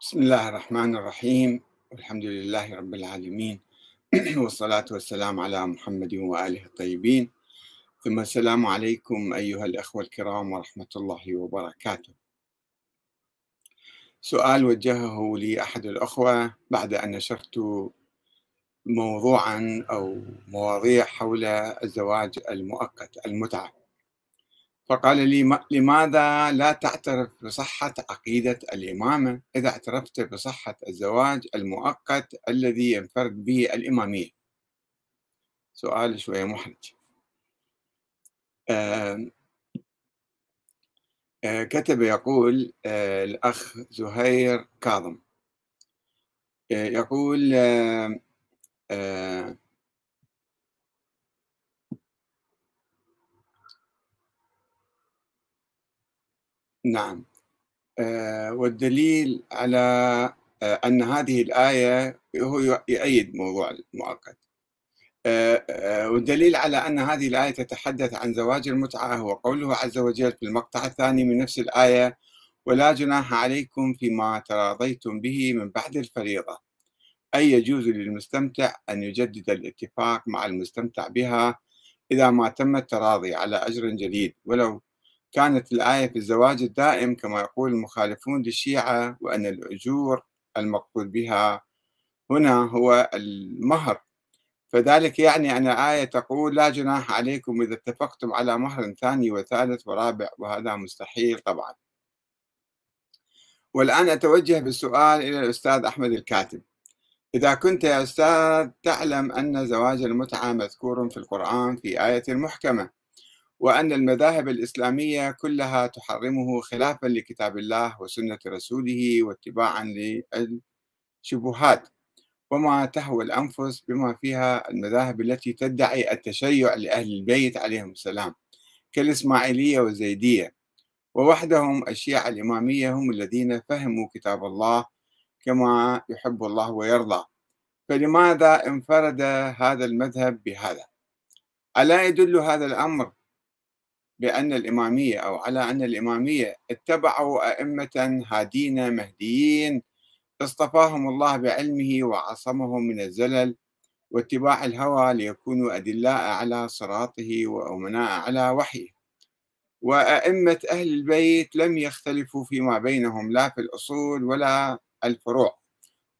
بسم الله الرحمن الرحيم. والحمد لله رب العالمين. والصلاة والسلام على محمد وآله الطيبين. ثم السلام عليكم أيها الأخوة الكرام ورحمة الله وبركاته. سؤال وجهه لي أحد الأخوة بعد أن نشرت موضوعا أو مواضيع حول الزواج المؤقت المتعة. فقال لي لماذا لا تعترف بصحة عقيدة الإمامة إذا اعترفت بصحة الزواج المؤقت الذي ينفرد به الإمامية. سؤال شوية محرج. كتب يقول الأخ زهير كاظم. يقول نعم. آه والدليل على آه أن هذه الآية هو يؤيد موضوع المؤقت. آه والدليل على أن هذه الآية تتحدث عن زواج المتعة هو قوله عز وجل في المقطع الثاني من نفس الآية ولا جناح عليكم فيما تراضيتم به من بعد الفريضة. أي يجوز للمستمتع أن يجدد الاتفاق مع المستمتع بها إذا ما تم التراضي على أجر جديد ولو كانت الآية في الزواج الدائم كما يقول المخالفون للشيعة وأن الأجور المقصود بها هنا هو المهر. فذلك يعني أن الآية تقول لا جناح عليكم إذا اتفقتم على مهر ثاني وثالث ورابع وهذا مستحيل طبعا. والآن أتوجه بالسؤال إلى الأستاذ أحمد الكاتب. إذا كنت يا أستاذ تعلم أن زواج المتعة مذكور في القرآن في آية محكمة وأن المذاهب الإسلامية كلها تحرمه خلافا لكتاب الله وسنة رسوله واتباعا للشبهات وما تهوى الأنفس بما فيها المذاهب التي تدعي التشيع لأهل البيت عليهم السلام كالإسماعيلية والزيدية. ووحدهم الشيعة الإمامية هم الذين فهموا كتاب الله كما يحب الله ويرضى. فلماذا انفرد هذا المذهب بهذا؟ ألا يدل هذا الأمر بأن الإمامية أو على أن الإمامية اتبعوا أئمة هادين مهديين اصطفاهم الله بعلمه وعصمهم من الزلل واتباع الهوى ليكونوا أدلاء على صراطه وأمناء على وحيه. وأئمة أهل البيت لم يختلفوا فيما بينهم لا في الأصول ولا الفروع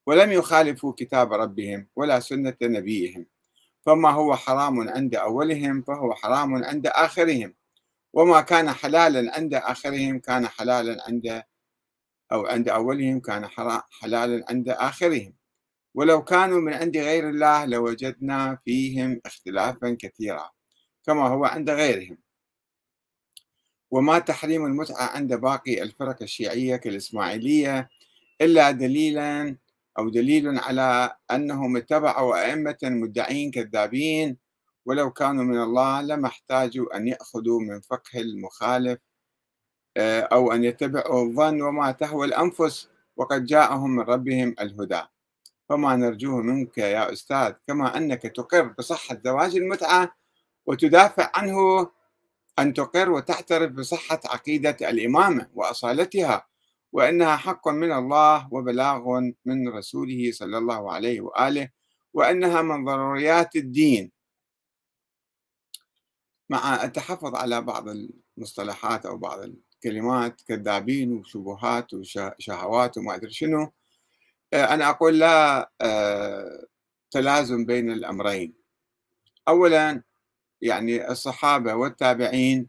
ولم يخالفوا كتاب ربهم ولا سنة نبيهم. فما هو حرام عند أولهم فهو حرام عند آخرهم. وما كان حلالا عند آخرهم كان حلالا عند أو عند أولهم كان حلالا عند آخرهم. ولو كانوا من عند غير الله لوجدنا فيهم اختلافا كثيرا كما هو عند غيرهم. وما تحريم المتعة عند باقي الفرق الشيعية كالإسماعيلية إلا دليلا أو دليل على أنهم اتبعوا أئمة مدعين كذابين ولو كانوا من الله لما احتاجوا أن يأخذوا من فقه المخالف آه، أو أن يتبعوا الظن وما تهوى الأنفس وقد جاءهم من ربهم الهدى. فما نرجوه منك يا أستاذ كما أنك تقر بصحة زواج المتعة وتدافع عنه أن تقر وتعترف بصحة عقيدة الإمامة وأصالتها وأنها حق من الله وبلاغ من رسوله صلى الله عليه وآله وأنها من ضروريات الدين. مع التحفظ على بعض المصطلحات أو بعض الكلمات كذابين وشبهات وشهوات وما أدري شنو. آه، أنا أقول لا آه، تلازم بين الأمرين. أولا يعني الصحابة والتابعين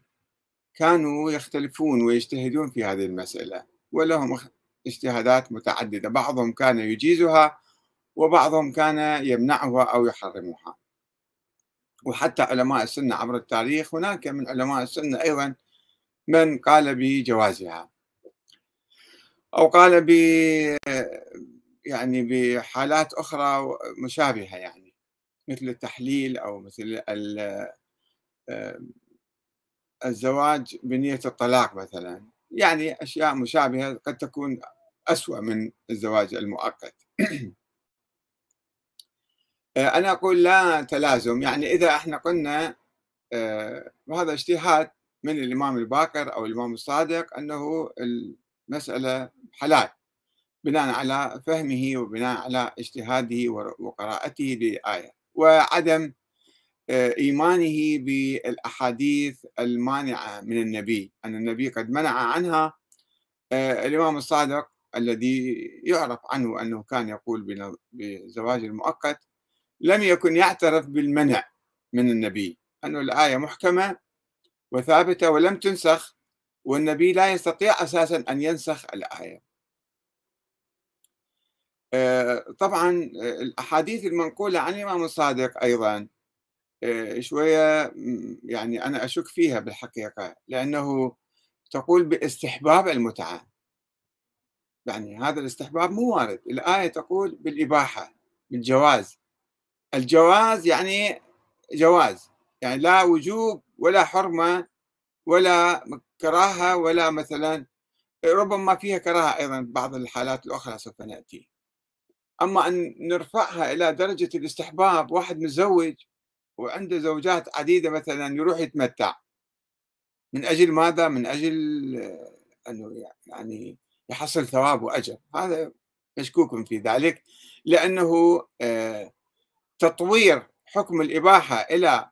كانوا يختلفون ويجتهدون في هذه المسألة ولهم اجتهادات متعددة. بعضهم كان يجيزها وبعضهم كان يمنعها أو يحرمها. وحتى علماء السنة عبر التاريخ هناك من علماء السنة أيضا من قال بجوازها. أو قال ب يعني بحالات أخرى مشابهة يعني مثل التحليل أو مثل الزواج بنية الطلاق مثلا. يعني أشياء مشابهة قد تكون أسوأ من الزواج المؤقت. آه، أنا أقول لا تلازم. يعني إذا إحنا قلنا آه، وهذا اجتهاد من الإمام الباكر أو الإمام الصادق أنه المسألة حلال بناء على فهمه وبناء على اجتهاده وقراءته للآية وعدم آه، إيمانه بالأحاديث المانعة من النبي. أن النبي قد منع عنها الإمام الصادق الذي يعرف عنه أنه كان يقول بزواج المؤقت لم يكن يعترف بالمنع من النبي. أن الآية محكمة وثابتة ولم تنسخ والنبي لا يستطيع أساسا أن ينسخ الآية. آه، طبعا الأحاديث المنقولة عن الإمام الصادق أيضا آه، شوية يعني أنا أشك فيها بالحقيقة لأنه تقول باستحباب المتعة. يعني هذا الاستحباب مو وارد. الآية تقول بالإباحة بالجواز. الجواز يعني جواز يعني لا وجوب ولا حرمة ولا كراهة ولا مثلا ربما فيها كراهة أيضا بعض الحالات الأخرى سوف نأتي. أما أن نرفعها إلى درجة الاستحباب واحد متزوج وعنده زوجات عديدة مثلا يروح يتمتع. من أجل ماذا؟ من أجل أنه يعني يحصل ثواب وأجر. هذا مشكوك في ذلك لأنه آه، تطوير حكم الإباحة إلى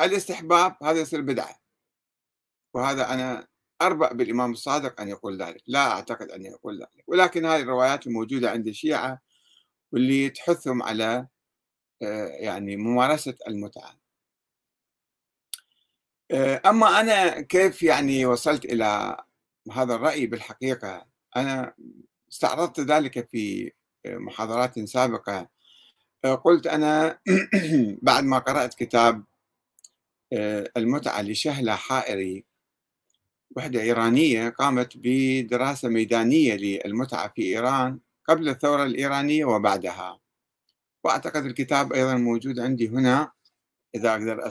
الاستحباب هذا يصير بدعة. وهذا أنا أربأ بالإمام الصادق أن يقول ذلك لا أعتقد أن يقول ذلك. ولكن هذه الروايات الموجودة عند الشيعة واللي تحثهم على آه، يعني ممارسة المتعة. آه، أما أنا كيف يعني وصلت إلى هذا الرأي بالحقيقة؟ أنا استعرضت ذلك في محاضرات سابقة آه، قلت أنا بعد ما قرأت كتاب المتعة لشهلة حائري وحدة إيرانية قامت بدراسة ميدانية للمتعة في إيران قبل الثورة الإيرانية وبعدها. وأعتقد الكتاب أيضا موجود عندي هنا إذا أقدر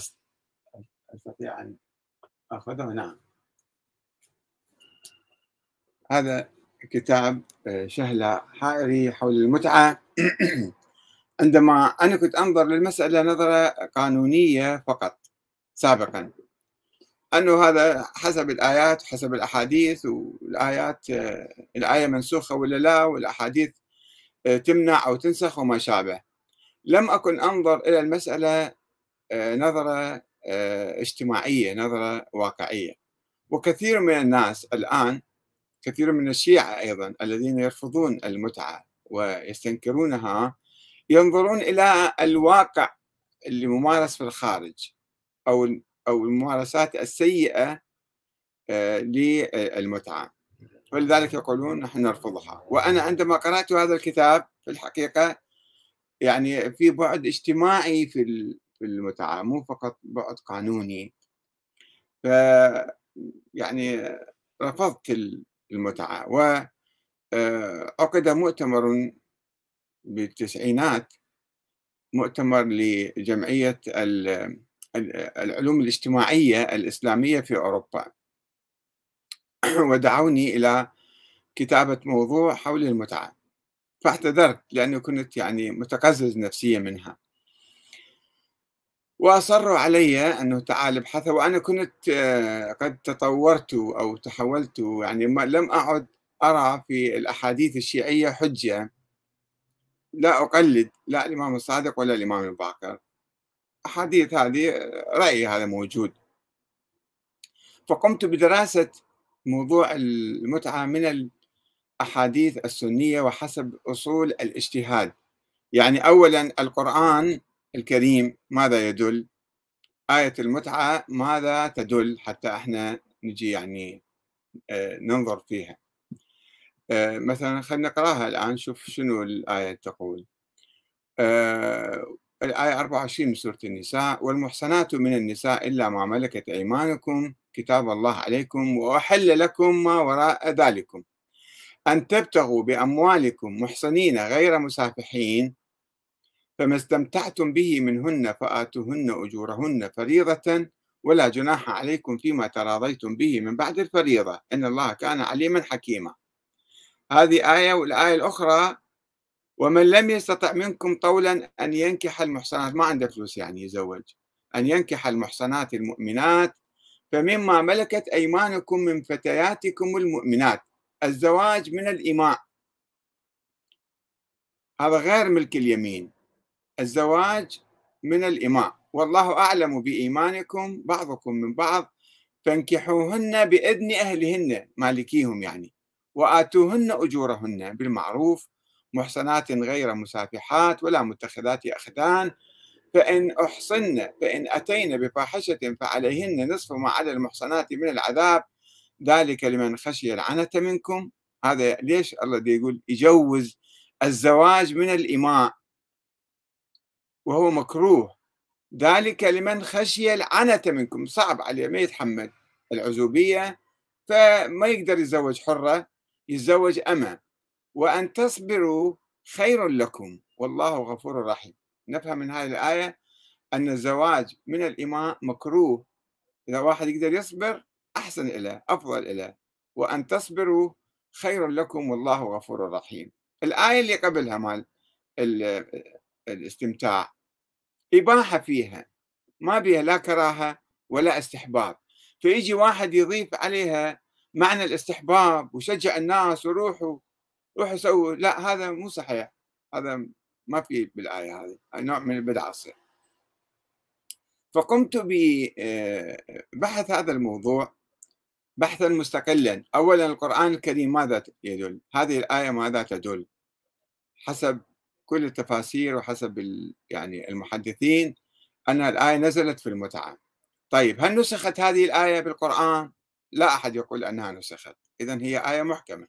أستطيع أن أخذه. نعم. هذا كتاب آه، شهلة حائري حول المتعة. عندما أنا كنت أنظر للمسألة نظرة قانونية فقط سابقا. أنه هذا حسب الآيات حسب الأحاديث والآيات آه، الآية منسوخة ولا لا والأحاديث آه، تمنع أو تنسخ وما شابه. لم أكن أنظر إلى المسألة آه، نظرة اجتماعية نظرة واقعية. وكثير من الناس الآن كثير من الشيعة أيضا الذين يرفضون المتعة ويستنكرونها ينظرون إلى الواقع اللي ممارس في الخارج أو أو الممارسات السيئة آه، للمتعة. ولذلك يقولون نحن نرفضها. وأنا عندما قرأت هذا الكتاب في الحقيقة يعني في بعد اجتماعي في المتعة مو فقط بعد قانوني. ف يعني رفضت المتعة. وعقد آه، مؤتمر بالتسعينات مؤتمر لجمعية العلوم الاجتماعية الإسلامية في أوروبا. ودعوني إلى كتابة موضوع حول المتعة. فاعتذرت لأنه كنت يعني متقزز نفسيا منها. وأصروا علي أنه تعال ابحث وأنا كنت آه، قد تطورت أو تحولت يعني لم أعد أرى في الأحاديث الشيعية حجة. لا أقلد لا الإمام الصادق ولا الإمام الباقر. أحاديث هذه رأيي هذا موجود. فقمت بدراسة موضوع المتعة من الأحاديث السنية وحسب أصول الاجتهاد. يعني أولا القرآن الكريم ماذا يدل؟ آية المتعة ماذا تدل؟ حتى إحنا نجي يعني آه، ننظر فيها. مثلا خلينا نقراها الآن شوف شنو الآية تقول. آه، الآية 24 من سورة النساء والمحصنات من النساء إلا ما ملكت أيمانكم كتاب الله عليكم وأحل لكم ما وراء ذلكم. أن تبتغوا بأموالكم محصنين غير مسافحين فما استمتعتم به منهن فآتوهن أجورهن فريضة ولا جناح عليكم فيما تراضيتم به من بعد الفريضة. إن الله كان عليما حكيما. هذه آية والآية الأخرى ومن لم يستطع منكم طولا أن ينكح المحصنات ما عنده فلوس يعني يزوج أن ينكح المحصنات المؤمنات فمما ملكت أيمانكم من فتياتكم المؤمنات الزواج من الإماء هذا غير ملك اليمين الزواج من الإماء والله أعلم بإيمانكم بعضكم من بعض فانكحوهن بإذن أهلهن مالكيهم يعني. وآتوهن أجورهن بالمعروف محصنات غير مسافحات ولا متخذات أخدان. فإن أحصن فإن أتين بفاحشة فعليهن نصف ما على المحصنات من العذاب. ذلك لمن خشي العنة منكم. هذا ليش الله دي يقول يجوز الزواج من الإماء؟ وهو مكروه. ذلك لمن خشي العنة منكم. صعب عليه ما يتحمل العزوبية فما يقدر يتزوج حرة. يتزوج أمة. وأن تصبروا خير لكم. والله غفور رحيم. نفهم من هذه الآية أن الزواج من الإماء مكروه. إذا واحد يقدر يصبر أحسن إليه أفضل إليه. وأن تصبروا خير لكم والله غفور رحيم. الآية اللي قبلها مال الاستمتاع. إباحة فيها. ما بيها لا كراهة ولا استحباب. فيجي واحد يضيف عليها معنى الاستحباب وشجع الناس وروحوا روحوا سووا لا هذا مو صحيح. هذا ما في بالآية هذه. نوع من البدعة تصير فقمت ببحث هذا الموضوع بحثا مستقلا. أولا القرآن الكريم ماذا يدل؟ هذه الآية ماذا تدل؟ حسب كل التفاسير وحسب يعني المحدثين أن الآية نزلت في المتعة. طيب هل نسخت هذه الآية بالقرآن؟ لا أحد يقول أنها نسخت إذا هي آية محكمة.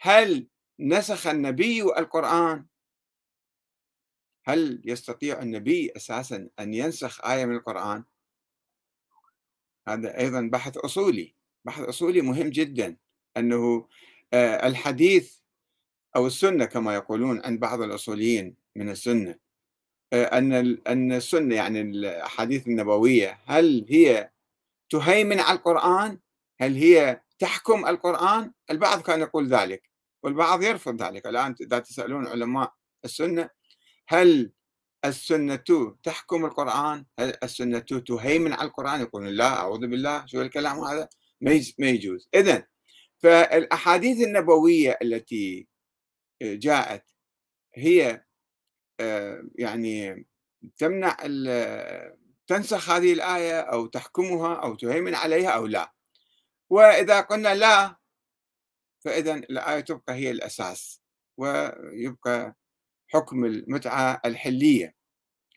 هل نسخ النبي القرآن؟ هل يستطيع النبي أساسا أن ينسخ آية من القرآن؟ هذا أيضا بحث أصولي بحث أصولي مهم جدا أنه آه، الحديث أو السنة كما يقولون عند بعض الأصوليين من السنة آه، أن أن السنة يعني الأحاديث النبوية هل هي تهيمن على القرآن؟ هل هي تحكم القرآن؟ البعض كان يقول ذلك والبعض يرفض ذلك الآن إذا تسألون علماء السنة هل السنة تحكم القرآن؟ هل السنة تهيمن على القرآن؟ يقولون لا أعوذ بالله شو الكلام هذا؟ ما يجوز إذا فالأحاديث النبوية التي جاءت هي آه، يعني تمنع تنسخ هذه الآية أو تحكمها أو تهيمن عليها أو لا وإذا قلنا لا فإذا الآية تبقى هي الأساس ويبقى حكم المتعة الحلية.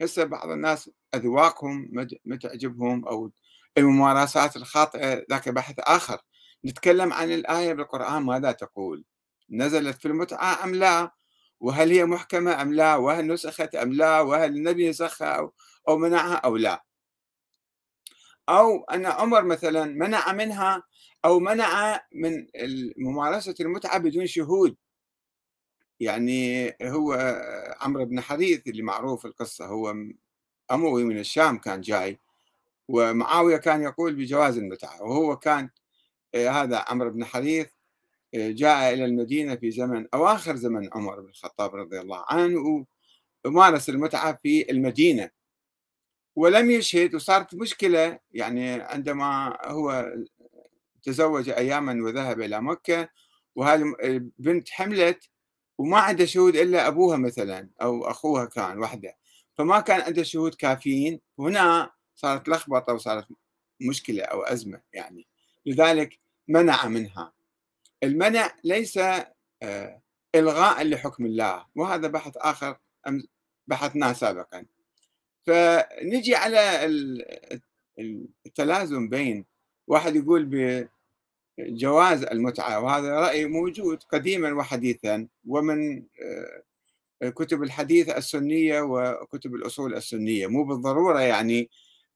هسه بعض الناس أذواقهم ما تعجبهم أو الممارسات الخاطئة ذاك بحث آخر. نتكلم عن الآية بالقرآن ماذا تقول؟ نزلت في المتعة أم لا؟ وهل هي محكمة أم لا؟ وهل نسخت أم لا؟ وهل النبي نسخها أو, أو منعها أو لا؟ أو أن عمر مثلا منع منها أو منع من ممارسة المتعة بدون شهود. يعني هو عمرو بن حديث اللي معروف القصة هو أموي من الشام كان جاي ومعاوية كان يقول بجواز المتعة وهو كان آه، هذا عمرو بن حديث آه، جاء إلى المدينة في زمن أواخر زمن عمر بن الخطاب رضي الله عنه ومارس المتعة في المدينة. ولم يشهد وصارت مشكلة يعني عندما هو تزوج أياما وذهب إلى مكة وهذه البنت حملت وما عنده شهود إلا أبوها مثلا أو أخوها كان وحده. فما كان عنده شهود كافيين هنا صارت لخبطة وصارت مشكلة أو أزمة يعني. لذلك منع منها. المنع ليس آه، إلغاء لحكم الله وهذا بحث آخر بحثناه سابقا. فنجي على التلازم بين واحد يقول بجواز المتعة وهذا رأي موجود قديما وحديثا ومن آه، كتب الحديث السنية وكتب الأصول السنية. مو بالضرورة يعني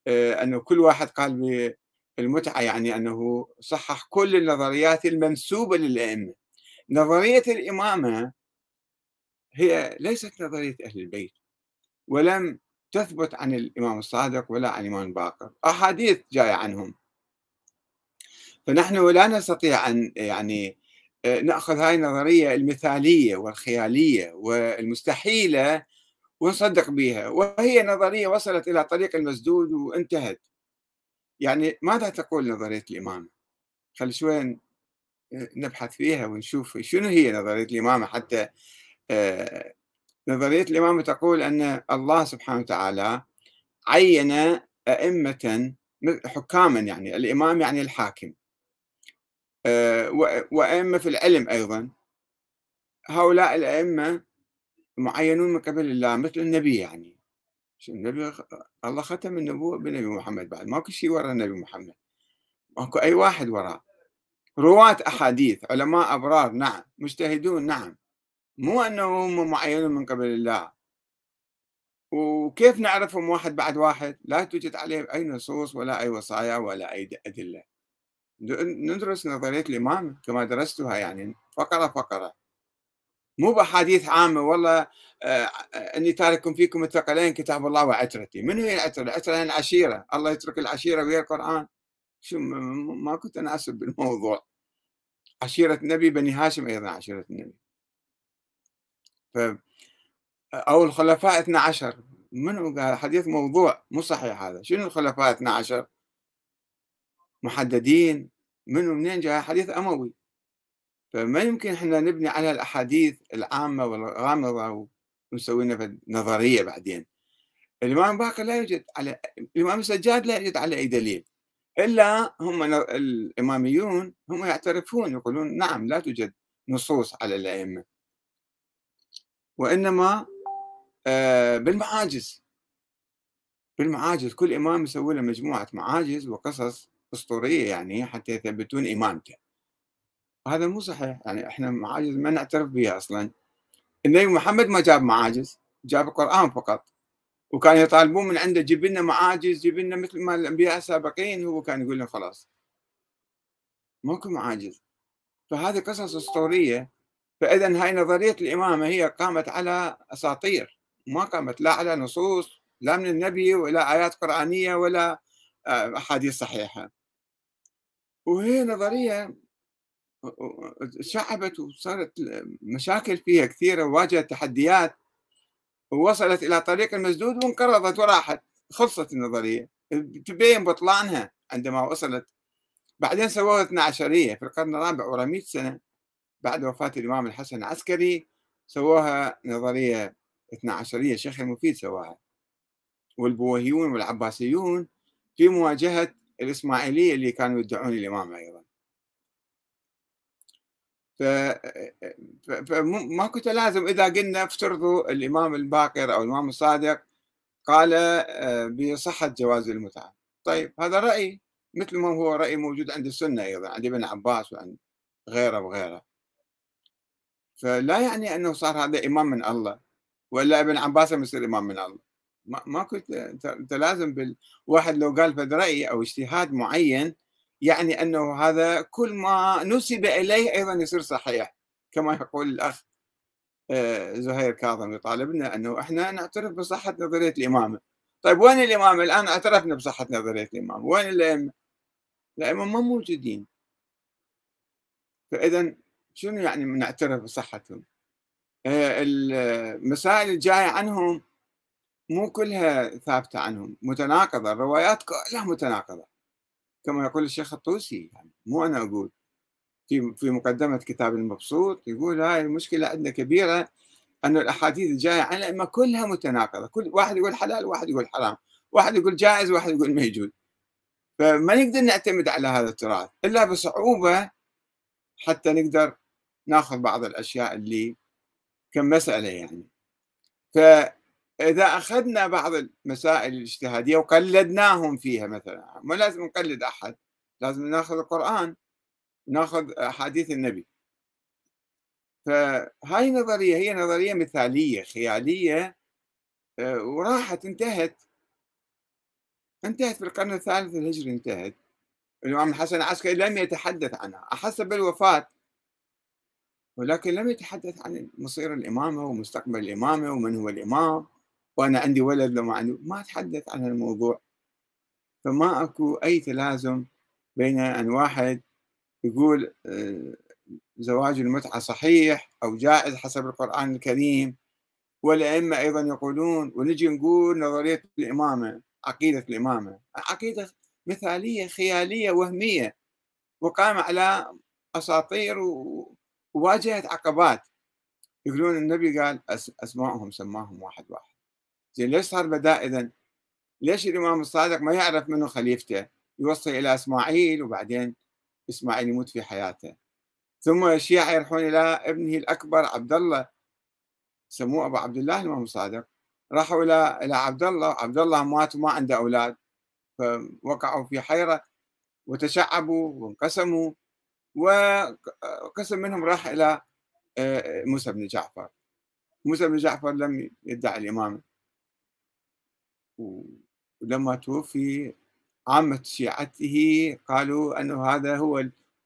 آه، أنه كل واحد قال بالمتعة يعني أنه صحح كل النظريات المنسوبة للأئمة. نظرية الإمامة هي ليست نظرية أهل البيت ولم تثبت عن الإمام الصادق ولا عن الإمام الباقر. أحاديث جاية عنهم. فنحن لا نستطيع أن يعني آه، نأخذ هاي النظرية المثالية والخيالية والمستحيلة ونصدق بها. وهي نظرية وصلت إلى طريق المسدود وانتهت. يعني ماذا تقول نظرية الإمامة؟ خلي شوي نبحث فيها ونشوف شنو هي نظرية الإمامة. حتى آه، نظرية الإمامة تقول أن الله سبحانه وتعالى عين أئمة حكاما يعني الإمام يعني الحاكم. آه، وأئمة في العلم أيضا. هؤلاء الأئمة معينون من قبل الله مثل النبي يعني. النبي؟ الله ختم النبوة بنبي محمد بعد. ماكو شيء وراء النبي محمد. ماكو أي واحد وراه رواة أحاديث علماء أبرار نعم. مجتهدون نعم. مو أنه هم معينون من قبل الله. وكيف نعرفهم واحد بعد واحد؟ لا توجد عليهم أي نصوص ولا أي وصايا ولا أي أدلة. ندرس نظرية الإمام كما درستها يعني فقرة فقرة. مو بأحاديث عامة والله آه أني تارك فيكم الثقلين كتاب الله وعترتي. من هي العترة؟ العترة هي العشيرة. الله يترك العشيرة ويا القرآن. شو ما كنت أناسب بالموضوع. عشيرة النبي بني هاشم أيضا عشيرة النبي. ف أو الخلفاء 12 منو حديث موضوع مو صحيح هذا. شنو الخلفاء 12 محددين منو منين جاء حديث أموي. فما يمكن إحنا نبني على الأحاديث العامة والغامضة ونسوي لنا نظرية بعدين. الإمام باكر لا يوجد على الإمام السجاد لا يوجد على أي دليل إلا هم الإماميون هم يعترفون يقولون نعم لا توجد نصوص على الأئمة. وإنما آه، بالمعاجز. بالمعاجز كل إمام يسوي له مجموعة معاجز وقصص أسطورية يعني حتى يثبتون إمامته هذا مو صحيح يعني إحنا معاجز ما نعترف بها أصلا. النبي محمد ما جاب معاجز جاب القرآن فقط. وكان يطالبون من عنده جيب لنا معاجز جيب لنا مثل ما الأنبياء السابقين هو كان يقول لهم خلاص. ماكو معاجز. فهذه قصص أسطورية. فإذا هاي نظرية الإمامة هي قامت على أساطير. ما قامت لا على نصوص لا من النبي ولا آيات قرآنية ولا آه، أحاديث صحيحة. وهي نظرية شعبت وصارت مشاكل فيها كثيرة وواجهت تحديات ووصلت إلى طريق المسدود وانقرضت وراحت خلصت النظرية. تبين بطلانها عندما وصلت. بعدين سووها 12 في القرن الرابع ورا 100 سنة بعد وفاة الإمام الحسن العسكري سووها نظرية 12 شيخ المفيد سواها. والبوهيون والعباسيون في مواجهة الإسماعيلية اللي كانوا يدعون الإمام أيضا. فماكو تلازم. إذا قلنا افترضوا الإمام الباقر أو الإمام الصادق قال آه، بصحة جواز المتعة. طيب هذا رأي مثل ما هو رأي موجود عند السنة أيضا عند ابن عباس وعند غيره وغيره. فلا يعني أنه صار هذا إمام من الله ولا ابن عباس يصير إمام من الله. ما كنت تلازم بالواحد لو قال فد رأي أو اجتهاد معين يعني أنه هذا كل ما نسب إليه أيضا يصير صحيح. كما يقول الأخ آه، زهير كاظم يطالبنا أنه إحنا نعترف بصحة نظرية الإمامة طيب وين الإمامة الآن اعترفنا بصحة نظرية الإمامة وين الأئمة؟ الأئمة ما موجودين. فإذا شنو يعني نعترف بصحتهم؟ آه، المسائل الجاية عنهم مو كلها ثابتة عنهم متناقضة الروايات كلها متناقضة. كما يقول الشيخ الطوسي يعني مو أنا أقول. في في مقدمة كتاب المبسوط يقول هاي المشكلة عندنا كبيرة أن الأحاديث الجاية عن الأئمة كلها متناقضة. كل واحد يقول حلال واحد يقول حرام واحد يقول جائز واحد يقول ما يجوز. فما نقدر نعتمد على هذا التراث إلا بصعوبة حتى نقدر ناخذ بعض الأشياء اللي كمسألة يعني. ف إذا أخذنا بعض المسائل الاجتهادية وقلدناهم فيها مثلا ما لازم نقلد أحد لازم نأخذ القرآن نأخذ أحاديث النبي. فهاي نظرية هي نظرية مثالية خيالية آه، وراحت انتهت. انتهت في القرن الثالث الهجري انتهت. الإمام الحسن العسكري لم يتحدث عنها أحس بالوفاة ولكن لم يتحدث عن مصير الإمامة ومستقبل الإمامة ومن هو الإمام. وأنا عندي ولد لو ما عندي ما أتحدث عن الموضوع فما أكو أي تلازم بين أن واحد يقول آه، زواج المتعة صحيح أو جائز حسب القرآن الكريم والائمه أيضا يقولون ونجي نقول نظرية الإمامة عقيدة الإمامة. عقيدة مثالية خيالية وهمية. وقائمه على أساطير وواجهت عقبات. يقولون النبي قال أسماءهم سماهم واحد واحد. زين ليش صار بداء إذا ليش الإمام الصادق ما يعرف منه خليفته؟ يوصي إلى إسماعيل وبعدين إسماعيل يموت في حياته. ثم الشيعة يروحون إلى ابنه الأكبر عبد الله سموه أبو عبد الله الإمام الصادق. راحوا إلى إلى عبد الله عبد الله مات وما عنده أولاد. فوقعوا في حيرة وتشعبوا وانقسموا وقسم منهم راح إلى آه، موسى بن جعفر. موسى بن جعفر لم يدعي الإمامة ولما توفي عامة شيعته قالوا أنه هذا هو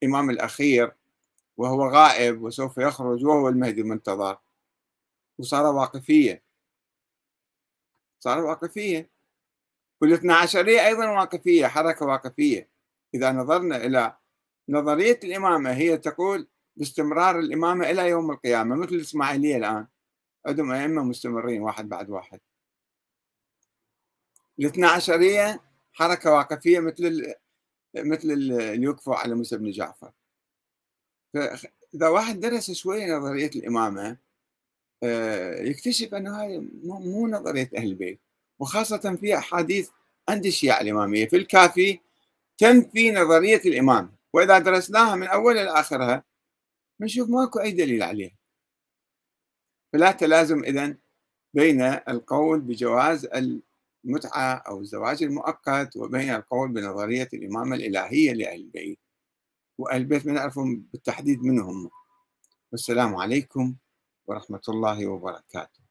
الإمام الأخير وهو غائب وسوف يخرج وهو المهدي المنتظر. وصار واقفية صار واقفية والاثنى عشرية أيضا واقفية حركة واقفية. إذا نظرنا إلى نظرية الإمامة هي تقول باستمرار الإمامة إلى يوم القيامة مثل الإسماعيلية الآن. عندهم أئمة مستمرين واحد بعد واحد. الاثنى عشرية حركة واقفية مثل مثل اللي يوقفوا على موسى بن جعفر. فإذا واحد درس شوية نظرية الإمامة آه، يكتشف أنه هاي مو نظرية أهل البيت. وخاصة في أحاديث عند الشيعة الإمامية. في الكافي تنفي نظرية الإمامة. وإذا درسناها من أولها لآخرها بنشوف ماكو أي دليل عليها. فلا تلازم إذن بين القول بجواز المتعة أو الزواج المؤقت وبين القول بنظرية الإمامة الإلهية لأهل البيت. وأهل البيت ما نعرفهم بالتحديد منهم. والسلام عليكم ورحمة الله وبركاته.